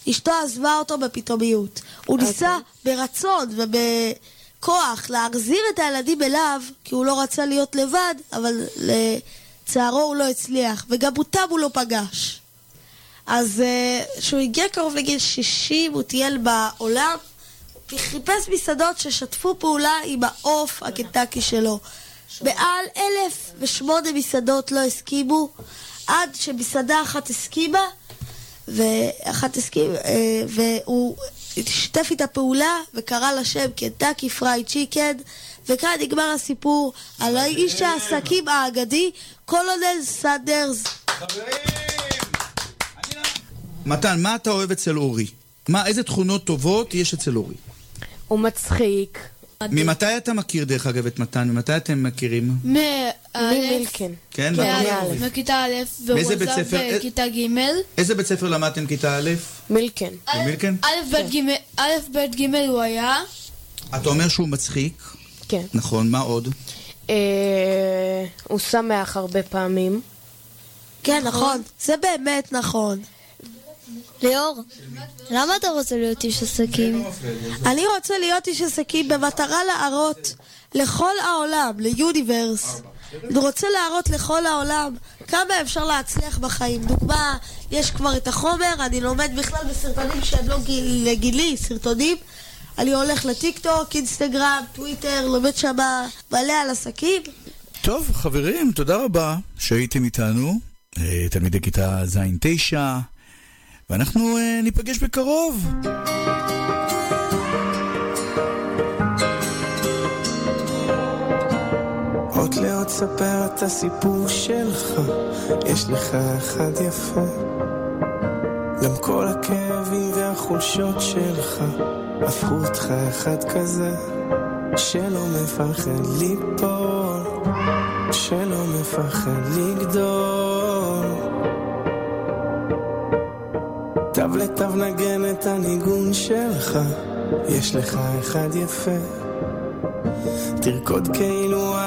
אשתו עזבה אותו בפתאומיות. הוא ניסה ברצון ובכוח להחזיר את הילדים אליו, כי הוא לא רצה להיות לבד, אבל לצערו הוא לא הצליח, וגם אותם הוא לא פגש. אז אה, כשהוא הגיע קרוב לגיל 60, הוא טייל בעולם, הוא חיפש מסעדות ששתפו פעולה עם העוף הקנטקי שלו. מעל אלף ושמונה מסעדות לא הסכימו, עד שמסעדה אחת הסכימה, ואחת הסכימה, אה, והוא שיתף איתה פעולה וקרא לה שם Kentucky Fried Chicken, וכאן נגמר הסיפור על האיש העסקים האגדי, קולונל סנדרס.
מתן, מה אתה אוהב אצל אורי? מה, איזה תכונות טובות יש אצל אורי?
הוא מצחיק.
ממתי אתה מכיר, דרך אגב, את מתן? ממתי אתם מכירים?
ממילקן.
כן?
מא', מכיתה א', והוא
בית
עזב? בכיתה ג'.
איזה בית ספר למדתם כיתה א'?
מילקן.
במילקן?
א', ב', ג', הוא היה.
אתה אומר שהוא מצחיק.
כן.
נכון, מה עוד?
אה, הוא שמח הרבה פעמים.
כן, נכון. זה באמת נכון.
ליאור, למה אתה רוצה להיות איש עסקים?
אני רוצה להיות איש עסקים במטרה להראות לכל העולם, ליוניברס. אני רוצה להראות לכל העולם כמה אפשר להצליח בחיים. דוגמה, יש כבר את החומר, אני לומד בכלל בסרטונים שהם לא גיל, לגילי, סרטונים. אני הולך לטיק טוק, אינסטגרם, טוויטר, לומד שמה מלא על עסקים.
טוב, חברים, תודה רבה שהייתם איתנו, אה, תלמידי כיתה ז'-9, ואנחנו אה, ניפגש בקרוב.
עוד לאט ספר את הסיפור שלך, יש לך אחד יפה. גם כל הכאבים והחולשות שלך, הפכו אותך אחד כזה, שלא מפחד ליפול, שלא מפחד לגדול. תו לתו נגן את הניגון שלך, יש לך אחד יפה. תרקוד כאילו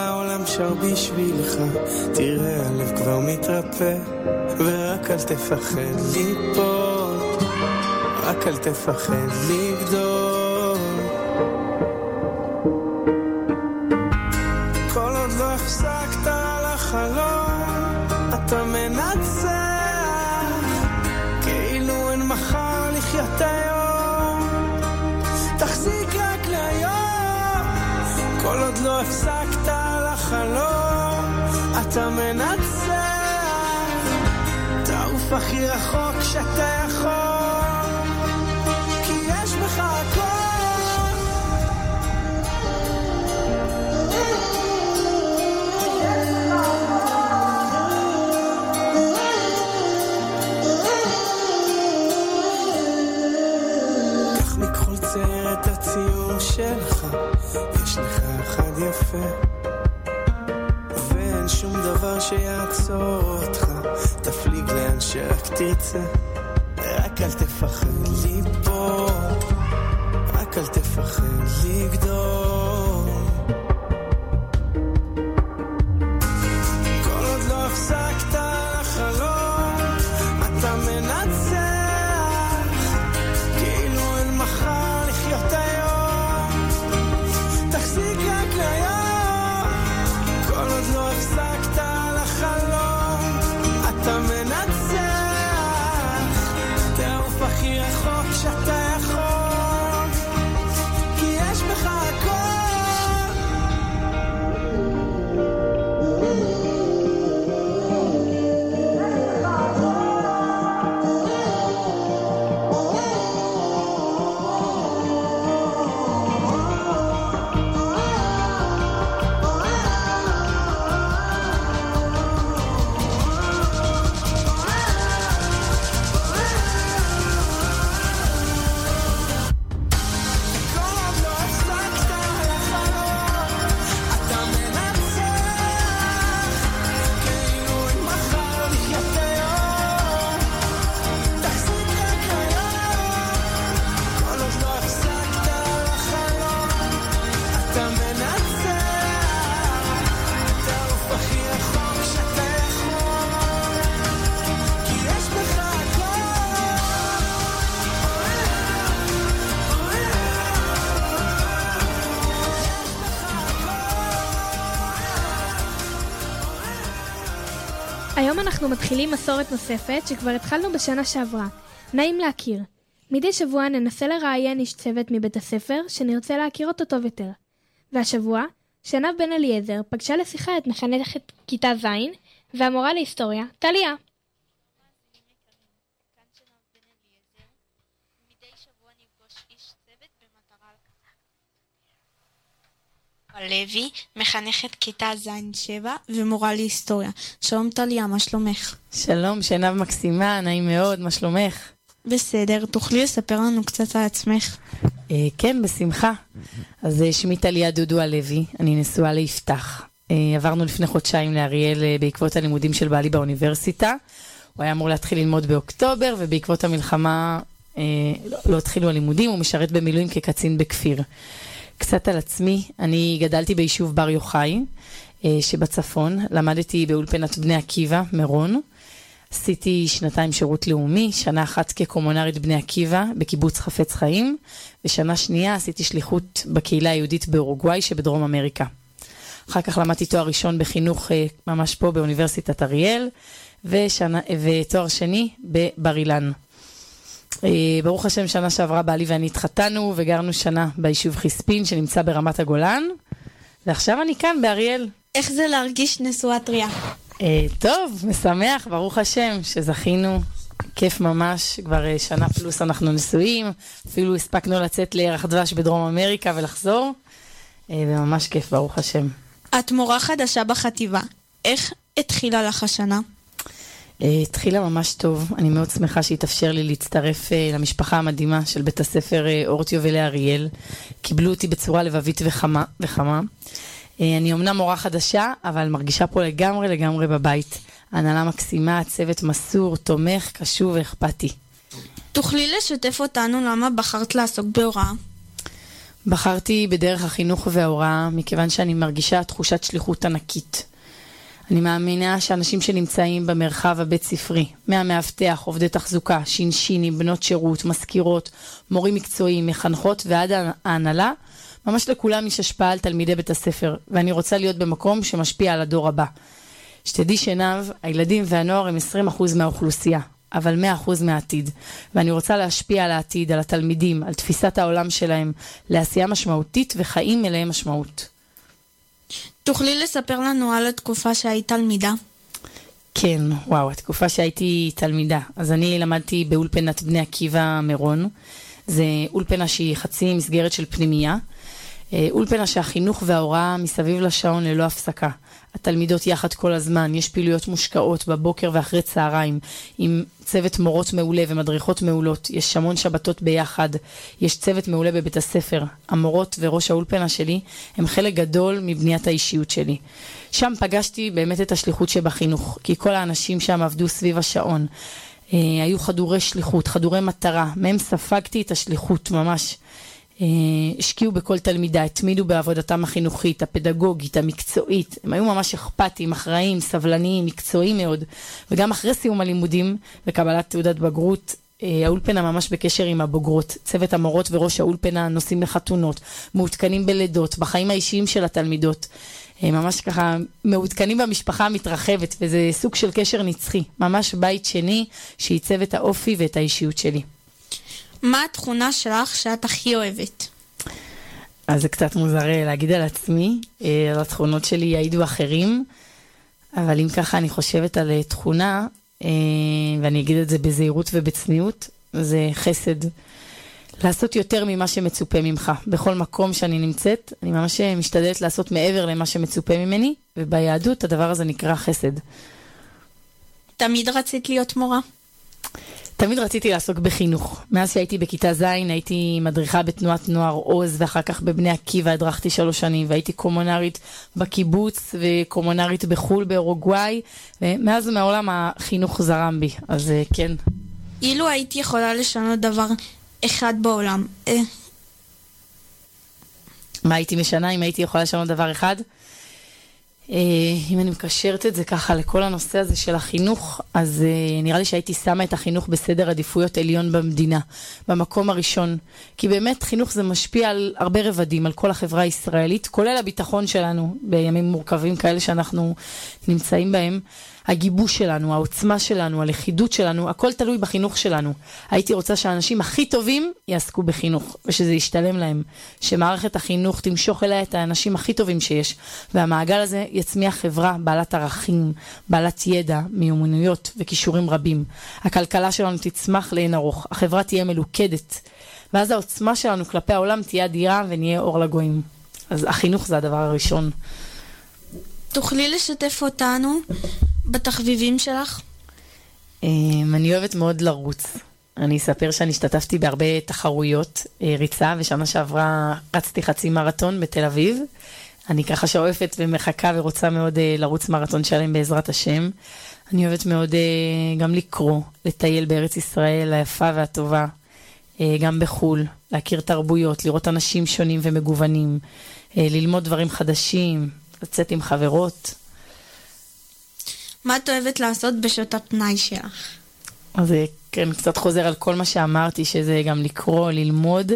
העולם שר בשבילך, תראה הלב כבר מתרפא, ורק אל תפחד ליפול, רק אל תפחד לגדול. כל עוד לא הפסקת על החלום, אתה מנצח, כאילו אין מחר לחיות היום, תחזיק רק להיום. כל עוד לא הפסקת אתה מנצח, תעוף הכי רחוק שאתה יכול, כי יש בך הכל. את הציור שלך, יש לך אחד יפה. דבר שיעצור אותך. תפליג לאן שרק תרצה. רק אל תפחד ליפול רק אל תפחד לגדול
אנחנו מתחילים מסורת נוספת שכבר התחלנו בשנה שעברה. נעים להכיר. מדי שבוע ננסה לראיין איש צוות מבית הספר שנרצה להכיר אותו טוב יותר. והשבוע, שנב בן אליעזר פגשה לשיחה את מחנכת כיתה ז' והמורה להיסטוריה, טליה.
לוי, מחנכת כיתה ז'-7 ומורה להיסטוריה. שלום טליה, מה שלומך?
שלום, שנב מקסימה, נעים מאוד, מה שלומך?
בסדר, תוכלי לספר לנו קצת על עצמך?
אה, כן, בשמחה. אז אה, שמי טליה דודו הלוי, אני נשואה ליפתח. אה, עברנו לפני חודשיים לאריאל אה, בעקבות הלימודים של בעלי באוניברסיטה. הוא היה אמור להתחיל ללמוד באוקטובר, ובעקבות המלחמה אה, לא, לא התחילו הלימודים, הוא משרת במילואים כקצין בכפיר. קצת על עצמי, אני גדלתי ביישוב בר יוחאי אה, שבצפון, למדתי באולפנת בני עקיבא, מירון. עשיתי שנתיים שירות לאומי, שנה אחת כקומונרית בני עקיבא בקיבוץ חפץ חיים, ושנה שנייה עשיתי שליחות בקהילה היהודית באורוגוואי שבדרום אמריקה. אחר כך למדתי תואר ראשון בחינוך אה, ממש פה באוניברסיטת אריאל, ושנה, ותואר שני בבר אילן. אה, ברוך השם, שנה שעברה בעלי ואני התחתנו וגרנו שנה ביישוב חיספין שנמצא ברמת הגולן, ועכשיו אני כאן באריאל.
איך זה להרגיש נשואה טריה?
אה, טוב, משמח, ברוך השם, שזכינו. כיף ממש, כבר אה, שנה פלוס אנחנו נשואים, אפילו הספקנו לצאת לירח דבש בדרום אמריקה ולחזור, וממש כיף, ברוך השם.
את מורה חדשה בחטיבה. איך התחילה לך השנה?
אה, התחילה ממש טוב, אני מאוד שמחה שהתאפשר לי להצטרף אה, למשפחה המדהימה של בית הספר אה, אורט יובלי אריאל. קיבלו אותי בצורה לבבית וחמה. וחמה. אני אמנם מורה חדשה, אבל מרגישה פה לגמרי לגמרי בבית. הנהלה מקסימה, צוות מסור, תומך, קשוב ואכפתי.
תוכלי לשתף אותנו למה בחרת לעסוק בהוראה?
בחרתי בדרך החינוך וההוראה, מכיוון שאני מרגישה תחושת שליחות ענקית. אני מאמינה שאנשים שנמצאים במרחב הבית ספרי, מהמאבטח, עובדי תחזוקה, שינשינים, בנות שירות, מזכירות, מורים מקצועיים, מחנכות ועד ההנהלה, ממש לכולם יש השפעה על תלמידי בית הספר, ואני רוצה להיות במקום שמשפיע על הדור הבא. שתדעי שנב, הילדים והנוער הם 20% מהאוכלוסייה, אבל 100% מהעתיד. ואני רוצה להשפיע על העתיד, על התלמידים, על תפיסת העולם שלהם, לעשייה משמעותית וחיים מלאי משמעות.
תוכלי לספר לנו על התקופה שהיית תלמידה?
כן, וואו, התקופה שהייתי תלמידה. אז אני למדתי באולפנת בני עקיבא מירון. זה אולפנה שהיא חצי מסגרת של פנימייה. אה, אולפנה שהחינוך וההוראה מסביב לשעון ללא הפסקה. התלמידות יחד כל הזמן, יש פעילויות מושקעות בבוקר ואחרי צהריים, עם צוות מורות מעולה ומדריכות מעולות, יש המון שבתות ביחד, יש צוות מעולה בבית הספר. המורות וראש האולפנה שלי הם חלק גדול מבניית האישיות שלי. שם פגשתי באמת את השליחות שבחינוך, כי כל האנשים שם עבדו סביב השעון. אה, היו חדורי שליחות, חדורי מטרה, מהם ספגתי את השליחות ממש. אה, השקיעו בכל תלמידה, התמידו בעבודתם החינוכית, הפדגוגית, המקצועית. הם היו ממש אכפתיים, אחראיים, סבלניים, מקצועיים מאוד. וגם אחרי סיום הלימודים וקבלת תעודת בגרות, אה, האולפנה ממש בקשר עם הבוגרות. צוות המורות וראש האולפנה נוסעים לחתונות, מעודכנים בלידות, בחיים האישיים של התלמידות. אה, ממש ככה מעודכנים במשפחה המתרחבת, וזה סוג של קשר נצחי. ממש בית שני שעיצב את האופי ואת האישיות שלי.
מה התכונה שלך שאת הכי אוהבת?
אז זה קצת מוזר אה, להגיד על עצמי, אה, על התכונות שלי יעידו אחרים, אבל אם ככה אני חושבת על אה, תכונה, ואני אגיד את זה בזהירות ובצניעות, זה חסד. לעשות יותר ממה שמצופה ממך. בכל מקום שאני נמצאת, אני ממש משתדלת לעשות מעבר למה שמצופה ממני, וביהדות הדבר הזה נקרא חסד.
תמיד רצית להיות מורה?
תמיד רציתי לעסוק בחינוך. מאז שהייתי בכיתה ז' הייתי מדריכה בתנועת נוער עוז, ואחר כך בבני עקיבא הדרכתי שלוש שנים, והייתי קומונרית בקיבוץ וקומונרית בחו"ל באורוגוואי, ומאז ומעולם החינוך זרם בי, אז אה, כן.
אילו הייתי יכולה לשנות דבר אחד בעולם, אה...
מה הייתי משנה אם הייתי יכולה לשנות דבר אחד? אה, אם אני מקשרת את זה ככה לכל הנושא הזה של החינוך, אז אה, נראה לי שהייתי שמה את החינוך בסדר עדיפויות עליון במדינה, במקום הראשון. כי באמת חינוך זה משפיע על הרבה רבדים, על כל החברה הישראלית, כולל הביטחון שלנו בימים מורכבים כאלה שאנחנו נמצאים בהם. הגיבוש שלנו, העוצמה שלנו, הלכידות שלנו, הכל תלוי בחינוך שלנו. הייתי רוצה שהאנשים הכי טובים יעסקו בחינוך, ושזה ישתלם להם. שמערכת החינוך תמשוך אליה את האנשים הכי טובים שיש, והמעגל הזה יצמיח חברה בעלת ערכים, בעלת ידע, מיומנויות וכישורים רבים. הכלכלה שלנו תצמח לאין ארוך, החברה תהיה מלוכדת, ואז העוצמה שלנו כלפי העולם תהיה אדירה ונהיה אור לגויים. אז החינוך זה הדבר הראשון.
תוכלי לשתף אותנו בתחביבים שלך?
אמ, אני אוהבת מאוד לרוץ. אני אספר שאני השתתפתי בהרבה תחרויות אה, ריצה, ושנה שעברה רצתי חצי מרתון בתל אביב. אני ככה שואפת ומחכה ורוצה מאוד אה, לרוץ מרתון שלם בעזרת השם. אני אוהבת מאוד אה, גם לקרוא, לטייל בארץ ישראל היפה והטובה, גם בחו"ל, להכיר תרבויות, לראות אנשים שונים ומגוונים, ללמוד דברים חדשים, לצאת עם חברות.
מה את אוהבת לעשות בשעות הפנאי שלך?
אז כן, קצת חוזר על כל מה שאמרתי, שזה גם לקרוא, ללמוד.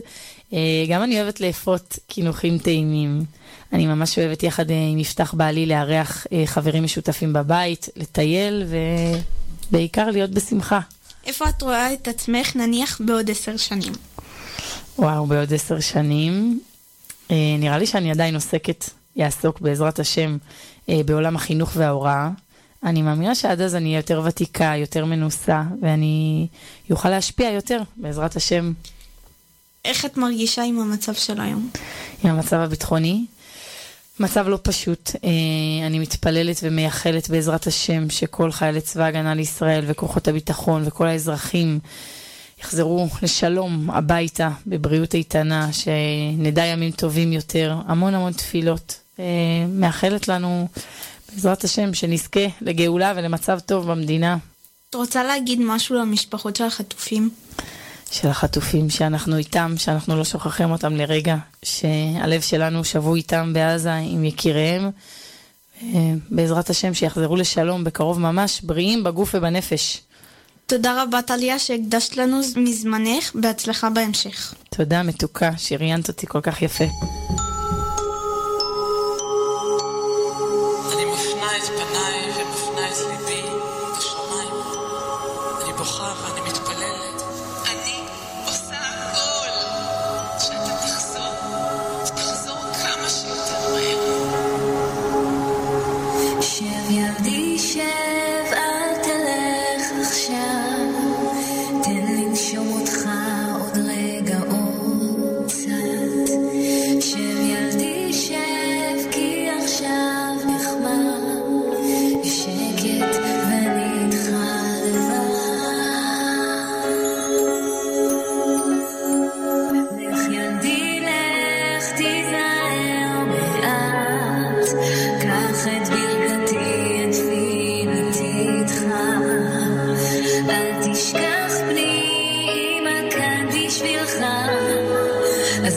אה, גם אני אוהבת לאפות קינוחים טעימים. אני ממש אוהבת יחד אה, עם יפתח בעלי לארח אה, חברים משותפים בבית, לטייל ובעיקר להיות בשמחה.
איפה את רואה את עצמך נניח בעוד עשר שנים?
וואו, בעוד עשר שנים. נראה לי שאני עדיין עוסקת, יעסוק בעזרת השם בעולם החינוך וההוראה. אני מאמינה שעד אז אני יותר ותיקה, יותר מנוסה, ואני אוכל להשפיע יותר, בעזרת השם.
איך את מרגישה עם המצב של היום?
עם המצב הביטחוני? מצב לא פשוט. אה, אני מתפללת ומייחלת בעזרת השם שכל חיילי צבא הגנה לישראל וכוחות הביטחון וכל האזרחים יחזרו לשלום הביתה בבריאות איתנה, שנדע ימים טובים יותר. המון המון תפילות. אה, מאחלת לנו בעזרת השם, שנזכה לגאולה ולמצב טוב במדינה.
את רוצה להגיד משהו למשפחות של החטופים?
של החטופים, שאנחנו איתם, שאנחנו לא שוכחים אותם לרגע, שהלב שלנו שבוי איתם בעזה עם יקיריהם. אה, בעזרת השם שיחזרו לשלום בקרוב ממש, בריאים בגוף ובנפש.
תודה רבה טליה שהקדשת לנו מזמנך, בהצלחה בהמשך.
תודה מתוקה, שראיינת אותי כל כך יפה.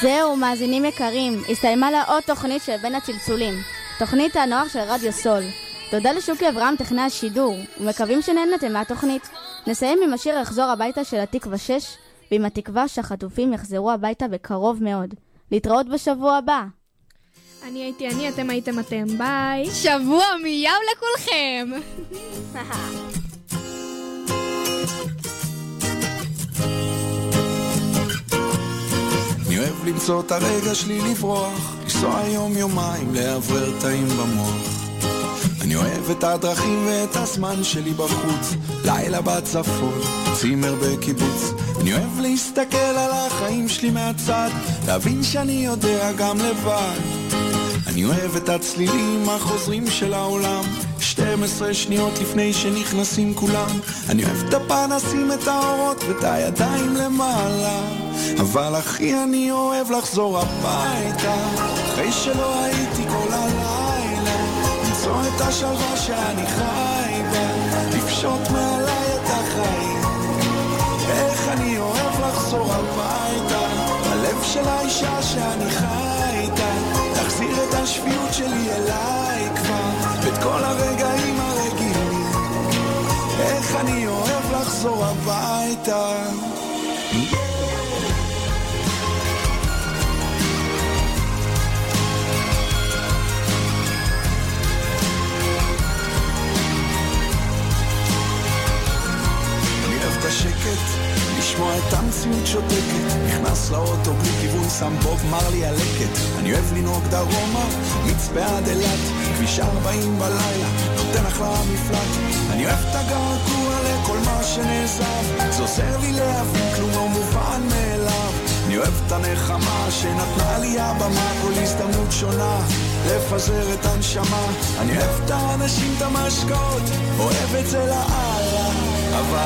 זהו, מאזינים יקרים, הסתיימה לה עוד תוכנית של בין הצלצולים, תוכנית הנוער של רדיו סול. תודה לשוקי אברהם, טכנאי השידור, ומקווים שנהנתם מהתוכנית. נסיים עם השיר "אחזור הביתה" של התקווה 6, ועם התקווה שהחטופים יחזרו הביתה בקרוב מאוד. להתראות בשבוע הבא.
אני הייתי אני, אתם הייתם אתם, ביי. שבוע מיהו לכולכם.
למצוא את הרגע שלי לברוח, לנסוע יום יומיים, לאוורר תאים במוח. אני אוהב את הדרכים ואת הזמן שלי בחוץ, לילה בצפון, צימר בקיבוץ. אני אוהב להסתכל על החיים שלי מהצד, להבין שאני יודע גם לבד. אני אוהב את הצלילים החוזרים של העולם, 12 שניות לפני שנכנסים כולם. אני אוהב את הפנסים, את האורות ואת הידיים למעלה. אבל הכי אני אוהב לחזור הביתה, אחרי שלא הייתי כל הלילה. למצוא את השלווה שאני חי בה, לפשוט מעליי את החיים. איך אני אוהב לחזור הביתה, הלב של האישה שאני חי איתה. תחזיר את השפיות שלי אליי כבר, כל הרגעים הרגילים. איך אני אוהב לחזור הביתה. השקט, לשמוע את המציאות שותקת. נכנס לאוטו בלי כיוון, שם בוב מרלי על לקט. אני אוהב לנהוג דרומה, מצפה עד אילת, כביש 40 בלילה, נותן אחלה מפלט. אני אוהב את הגעגוע לכל מה שנעזב, זה עוזר לי להבין כלום לא מובן מאליו. אני אוהב את הנחמה שנתנה לי הבמה, כל הזדמנות שונה, לפזר את הנשמה. אני אוהב את האנשים, את המשקאות, אוהב את זה לאללה, אבל...